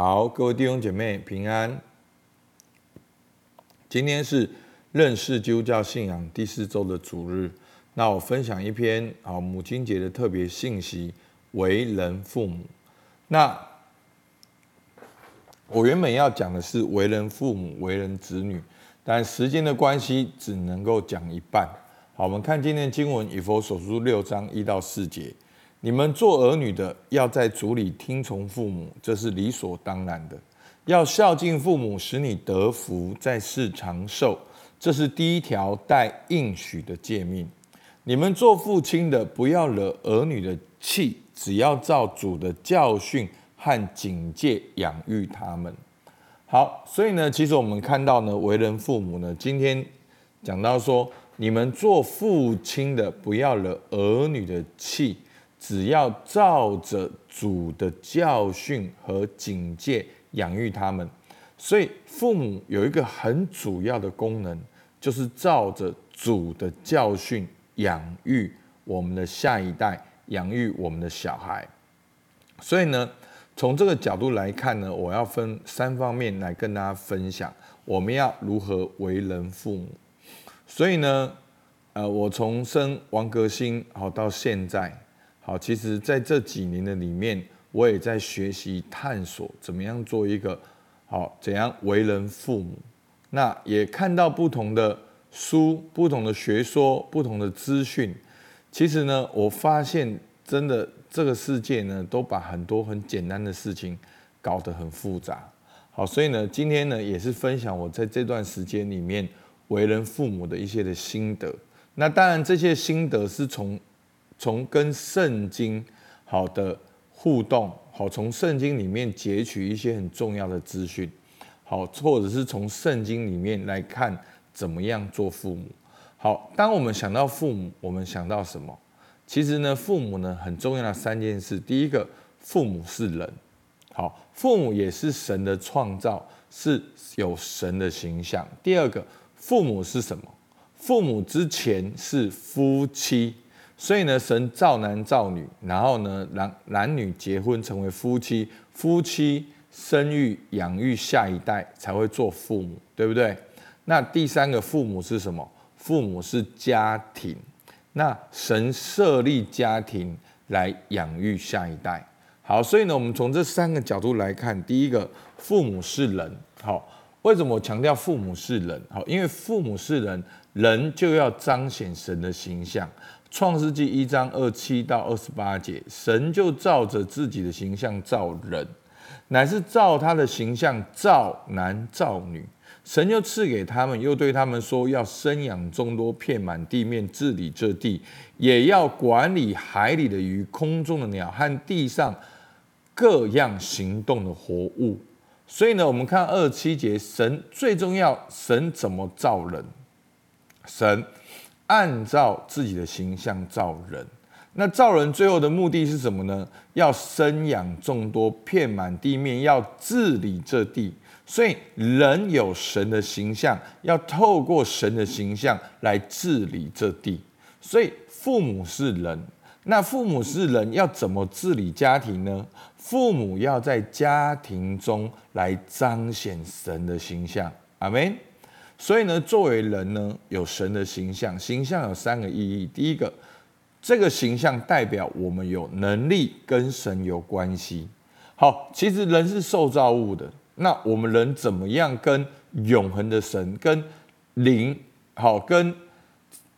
好，各位弟兄姐妹平安。今天是认识基督教信仰第四周的主日，那我分享一篇啊母亲节的特别信息：为人父母。那我原本要讲的是为人父母、为人子女，但时间的关系只能够讲一半。好，我们看今天的经文，以弗所书六章一到四节。你们做儿女的，要在主里听从父母，这是理所当然的；要孝敬父母，使你得福，在世长寿，这是第一条带应许的诫命。你们做父亲的，不要惹儿女的气，只要照主的教训和警戒养育他们。好，所以呢，其实我们看到呢，为人父母呢，今天讲到说，你们做父亲的，不要惹儿女的气。只要照着主的教训和警戒养育他们，所以父母有一个很主要的功能，就是照着主的教训养育我们的下一代，养育我们的小孩。所以呢，从这个角度来看呢，我要分三方面来跟大家分享，我们要如何为人父母。所以呢，呃，我从生王革新好到现在。好，其实在这几年的里面，我也在学习探索怎么样做一个好，怎样为人父母。那也看到不同的书、不同的学说、不同的资讯。其实呢，我发现真的这个世界呢，都把很多很简单的事情搞得很复杂。好，所以呢，今天呢，也是分享我在这段时间里面为人父母的一些的心得。那当然，这些心得是从从跟圣经好的互动，好，从圣经里面截取一些很重要的资讯，好，或者是从圣经里面来看怎么样做父母。好，当我们想到父母，我们想到什么？其实呢，父母呢很重要的三件事。第一个，父母是人，好，父母也是神的创造，是有神的形象。第二个，父母是什么？父母之前是夫妻。所以呢，神造男造女，然后呢，男男女结婚成为夫妻，夫妻生育养育下一代，才会做父母，对不对？那第三个父母是什么？父母是家庭，那神设立家庭来养育下一代。好，所以呢，我们从这三个角度来看，第一个，父母是人。好，为什么我强调父母是人？好，因为父母是人，人就要彰显神的形象。创世纪一章二七到二十八节，神就照着自己的形象造人，乃是照他的形象造男造女。神就赐给他们，又对他们说：要生养众多，遍满地面，治理这地，也要管理海里的鱼、空中的鸟和地上各样行动的活物。所以呢，我们看二七节，神最重要，神怎么造人？神。按照自己的形象造人，那造人最后的目的是什么呢？要生养众多，遍满地面，要治理这地。所以人有神的形象，要透过神的形象来治理这地。所以父母是人，那父母是人，要怎么治理家庭呢？父母要在家庭中来彰显神的形象。阿门。所以呢，作为人呢，有神的形象，形象有三个意义。第一个，这个形象代表我们有能力跟神有关系。好，其实人是受造物的，那我们人怎么样跟永恒的神、跟灵、好跟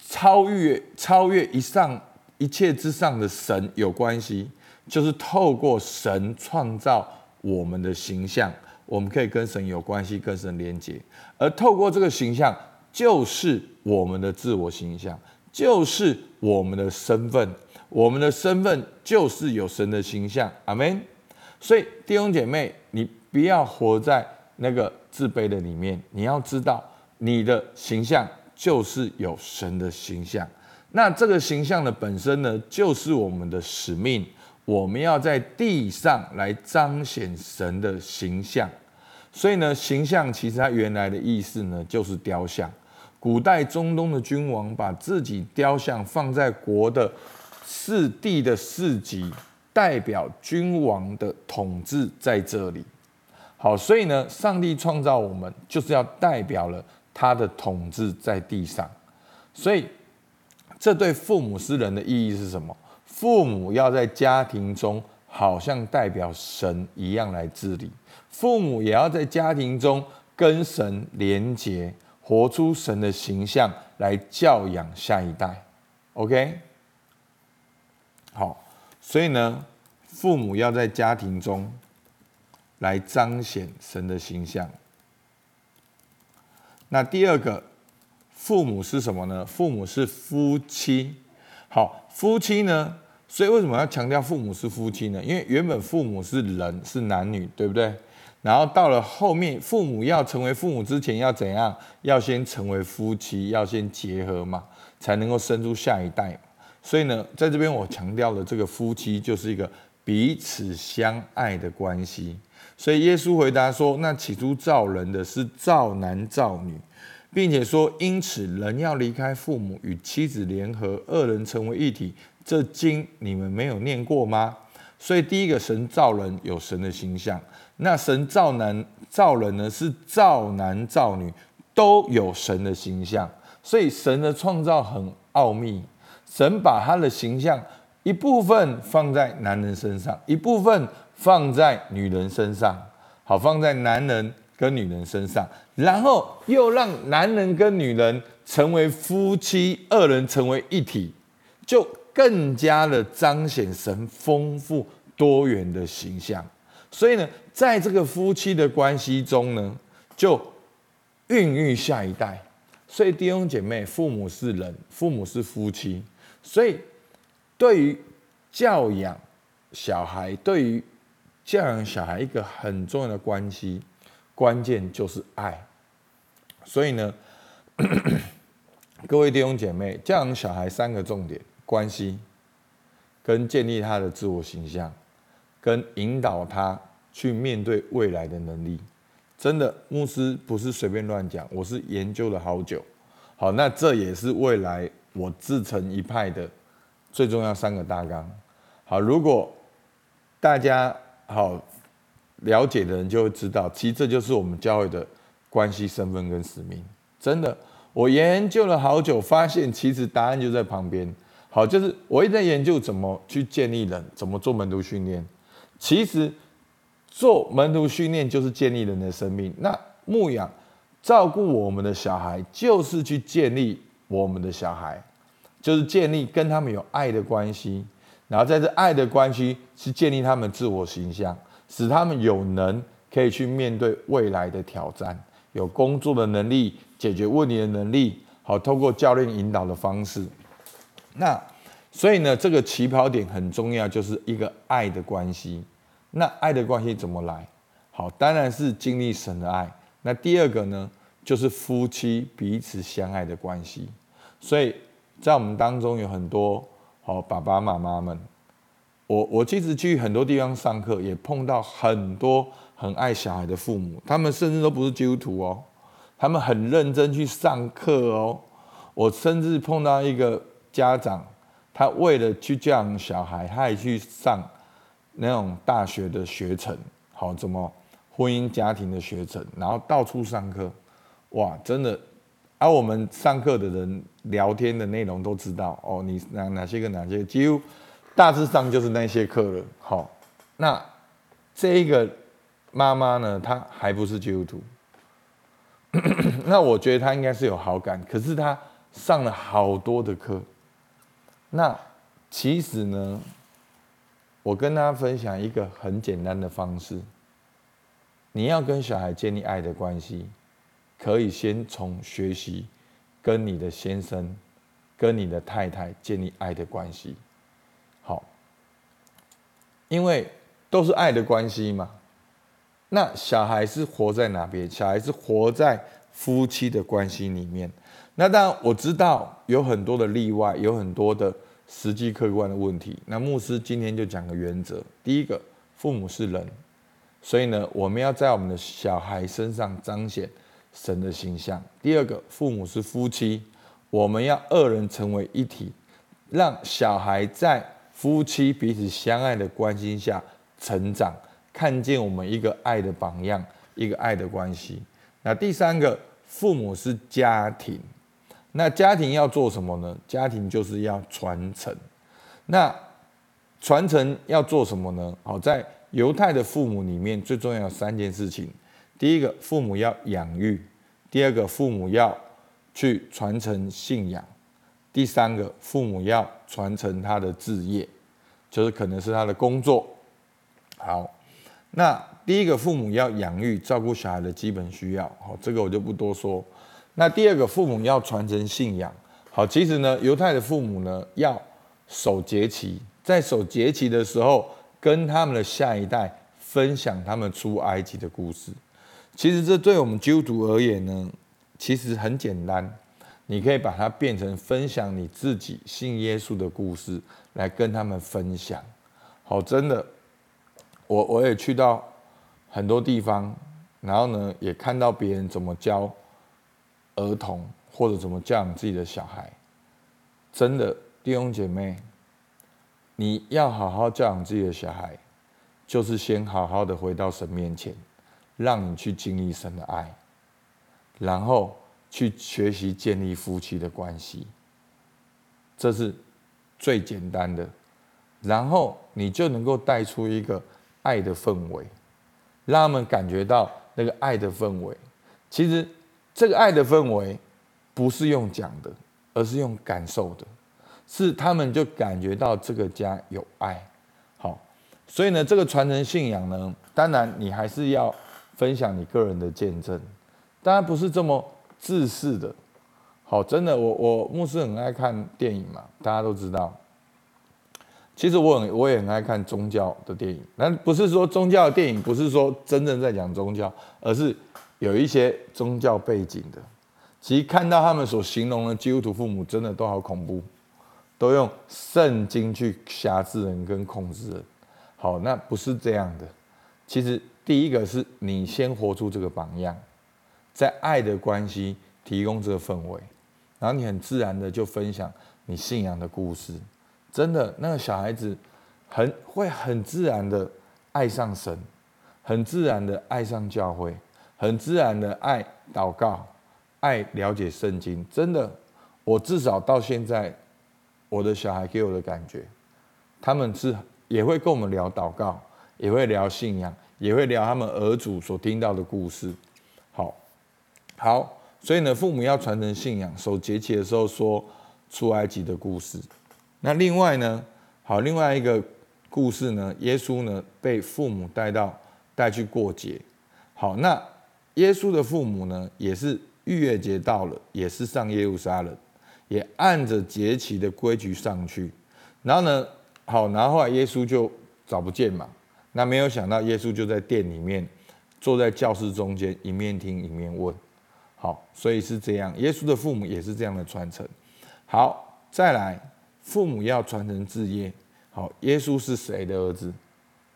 超越、超越以上一切之上的神有关系？就是透过神创造我们的形象。我们可以跟神有关系，跟神连接，而透过这个形象，就是我们的自我形象，就是我们的身份。我们的身份就是有神的形象，阿门。所以弟兄姐妹，你不要活在那个自卑的里面，你要知道，你的形象就是有神的形象。那这个形象的本身呢，就是我们的使命。我们要在地上来彰显神的形象，所以呢，形象其实它原来的意思呢，就是雕像。古代中东的君王把自己雕像放在国的四地的四级，代表君王的统治在这里。好，所以呢，上帝创造我们就是要代表了他的统治在地上，所以这对父母师人的意义是什么？父母要在家庭中好像代表神一样来治理，父母也要在家庭中跟神连结，活出神的形象来教养下一代。OK，好，所以呢，父母要在家庭中。来彰显神的形象。那第二个，父母是什么呢？父母是夫妻。好，夫妻呢？所以为什么要强调父母是夫妻呢？因为原本父母是人，是男女，对不对？然后到了后面，父母要成为父母之前要怎样？要先成为夫妻，要先结合嘛，才能够生出下一代。所以呢，在这边我强调的这个夫妻，就是一个彼此相爱的关系。所以耶稣回答说：“那起初造人的是造男造女，并且说，因此人要离开父母，与妻子联合，二人成为一体。这经你们没有念过吗？所以第一个神造人有神的形象，那神造男造人呢是造男造女都有神的形象。所以神的创造很奥秘，神把他的形象一部分放在男人身上，一部分。”放在女人身上，好，放在男人跟女人身上，然后又让男人跟女人成为夫妻，二人成为一体，就更加的彰显神丰富多元的形象。所以呢，在这个夫妻的关系中呢，就孕育下一代。所以弟兄姐妹，父母是人，父母是夫妻，所以对于教养小孩，对于教养小孩一个很重要的关系，关键就是爱。所以呢，各位弟兄姐妹，教养小孩三个重点：关系、跟建立他的自我形象，跟引导他去面对未来的能力。真的，牧师不是随便乱讲，我是研究了好久。好，那这也是未来我自成一派的最重要三个大纲。好，如果大家好，了解的人就会知道，其实这就是我们教会的关系、身份跟使命。真的，我研究了好久，发现其实答案就在旁边。好，就是我一直在研究怎么去建立人，怎么做门徒训练。其实做门徒训练就是建立人的生命。那牧养、照顾我们的小孩，就是去建立我们的小孩，就是建立跟他们有爱的关系。然后在这爱的关系，是建立他们自我形象，使他们有能可以去面对未来的挑战，有工作的能力，解决问题的能力。好，透过教练引导的方式。那所以呢，这个起跑点很重要，就是一个爱的关系。那爱的关系怎么来？好，当然是经历神的爱。那第二个呢，就是夫妻彼此相爱的关系。所以在我们当中有很多。好，爸爸妈妈们，我我其实去很多地方上课，也碰到很多很爱小孩的父母，他们甚至都不是基督徒哦，他们很认真去上课哦。我甚至碰到一个家长，他为了去教养小孩，他也去上那种大学的学程，好，怎么婚姻家庭的学程，然后到处上课，哇，真的。而、我们上课的人聊天的内容都知道哦，你哪哪些个哪些，几乎大致上就是那些课了。好、那这一个妈妈呢，她还不是基督徒，那我觉得她应该是有好感，可是她上了好多的课。那其实呢，我跟大家分享一个很简单的方式，你要跟小孩建立爱的关系。可以先从学习跟你的先生、跟你的太太建立爱的关系，好，因为都是爱的关系嘛。那小孩是活在哪边？小孩是活在夫妻的关系里面。那当然我知道有很多的例外，有很多的实际客观的问题。那牧师今天就讲个原则：第一个，父母是人，所以呢，我们要在我们的小孩身上彰显。神的形象。第二个，父母是夫妻，我们要二人成为一体，让小孩在夫妻彼此相爱的关心下成长，看见我们一个爱的榜样，一个爱的关系。那第三个，父母是家庭。那家庭要做什么呢？家庭就是要传承。那传承要做什么呢？好，在犹太的父母里面，最重要三件事情：第一个，父母要养育；第二个，父母要去传承信仰；第三个，父母要传承他的志业，就是可能是他的工作。好，那第一个，父母要养育、照顾小孩的基本需要。好，这个我就不多说。那第二个，父母要传承信仰。好，其实呢，犹太的父母呢，要守节期，在守节期的时候，跟他们的下一代分享他们出埃及的故事。其实这对我们基督徒而言呢，其实很简单，你可以把它变成分享你自己信耶稣的故事，来跟他们分享。好，真的，我我也去到很多地方，然后呢，也看到别人怎么教。儿童或者怎么教养自己的小孩，真的弟兄姐妹，你要好好教养自己的小孩，就是先好好的回到神面前，让你去经历神的爱，然后去学习建立夫妻的关系，这是最简单的，然后你就能够带出一个爱的氛围，让他们感觉到那个爱的氛围，其实。这个爱的氛围，不是用讲的，而是用感受的，是他们就感觉到这个家有爱。好，所以呢，这个传承信仰呢，当然你还是要分享你个人的见证，当然不是这么自私的。好，真的，我我牧师很爱看电影嘛，大家都知道。其实我很我也很爱看宗教的电影，但不是说宗教的电影不是说真正在讲宗教，而是。有一些宗教背景的，其实看到他们所形容的基督徒父母，真的都好恐怖，都用圣经去辖制人跟控制人。好，那不是这样的。其实第一个是你先活出这个榜样，在爱的关系提供这个氛围，然后你很自然的就分享你信仰的故事。真的，那个小孩子很会很自然的爱上神，很自然的爱上教会。很自然的爱祷告，爱了解圣经，真的，我至少到现在，我的小孩给我的感觉，他们是也会跟我们聊祷告，也会聊信仰，也会聊他们儿主所听到的故事。好，好，所以呢，父母要传承信仰，守节期的时候说出埃及的故事。那另外呢，好，另外一个故事呢，耶稣呢被父母带到带去过节。好，那。耶稣的父母呢，也是逾越节到了，也是上耶路撒冷，也按着节期的规矩上去。然后呢，好，然后后来耶稣就找不见嘛。那没有想到，耶稣就在殿里面，坐在教室中间，一面听一面问。好，所以是这样。耶稣的父母也是这样的传承。好，再来，父母要传承置业。好，耶稣是谁的儿子？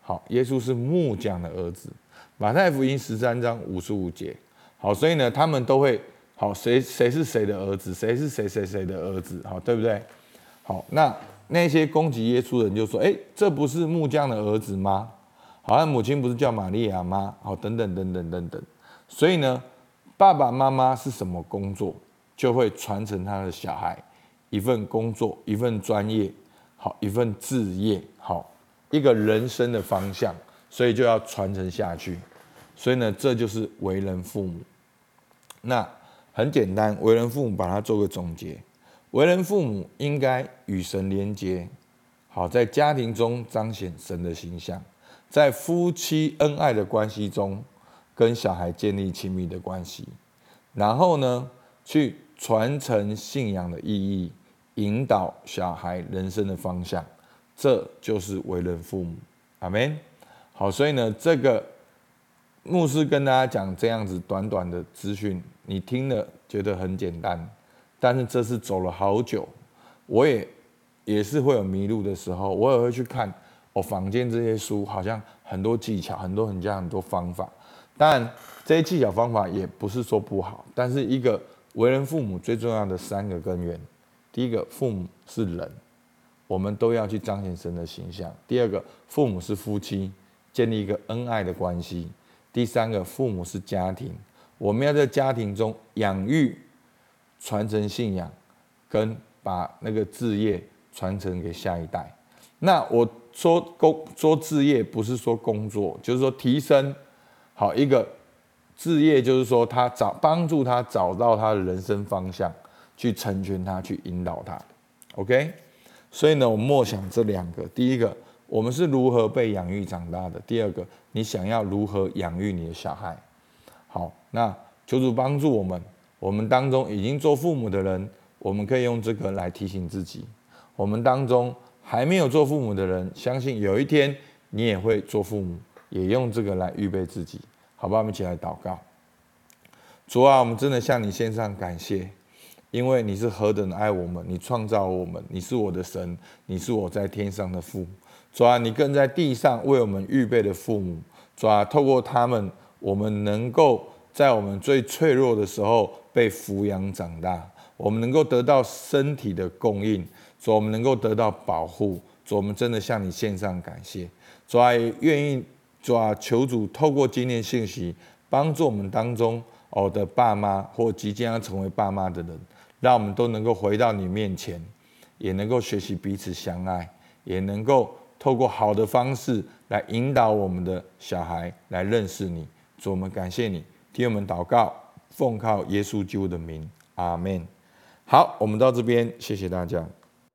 好，耶稣是木匠的儿子。马太福音十三章五十五节，好，所以呢，他们都会好，谁谁是谁的儿子，谁是谁谁谁的儿子，好，对不对？好，那那些攻击耶稣的人就说，哎，这不是木匠的儿子吗？好像母亲不是叫玛利亚吗？好，等等等等等等。所以呢，爸爸妈妈是什么工作，就会传承他的小孩一份工作，一份专业，好，一份志业，好，一个人生的方向。所以就要传承下去，所以呢，这就是为人父母。那很简单，为人父母把它做个总结：为人父母应该与神连接，好，在家庭中彰显神的形象，在夫妻恩爱的关系中跟小孩建立亲密的关系，然后呢，去传承信仰的意义，引导小孩人生的方向，这就是为人父母。阿门。好，所以呢，这个牧师跟大家讲这样子短短的资讯，你听了觉得很简单，但是这是走了好久，我也也是会有迷路的时候，我也会去看我房间这些书，好像很多技巧，很多很加很多方法，当然这些技巧方法也不是说不好，但是一个为人父母最重要的三个根源，第一个，父母是人，我们都要去彰显神的形象；第二个，父母是夫妻。建立一个恩爱的关系。第三个，父母是家庭，我们要在家庭中养育、传承信仰，跟把那个置业传承给下一代。那我说工说置业，不是说工作，就是说提升好一个置业，就是说他找帮助他找到他的人生方向，去成全他，去引导他。OK，所以呢，我默想这两个，第一个。我们是如何被养育长大的？第二个，你想要如何养育你的小孩？好，那求主帮助我们。我们当中已经做父母的人，我们可以用这个来提醒自己；我们当中还没有做父母的人，相信有一天你也会做父母，也用这个来预备自己。好吧，我们一起来祷告。主啊，我们真的向你献上感谢，因为你是何等的爱我们，你创造我们，你是我的神，你是我在天上的父。主啊，你更在地上为我们预备的父母，主啊，透过他们，我们能够在我们最脆弱的时候被抚养长大，我们能够得到身体的供应，主，我们能够得到保护，主，我们真的向你献上感谢。主啊，也愿意，主啊，求主透过今天信息，帮助我们当中哦的爸妈或即将要成为爸妈的人，让我们都能够回到你面前，也能够学习彼此相爱，也能够。透过好的方式来引导我们的小孩来认识你，主，我们感谢你，替我们祷告，奉靠耶稣基督的名，阿门。好，我们到这边，谢谢大家。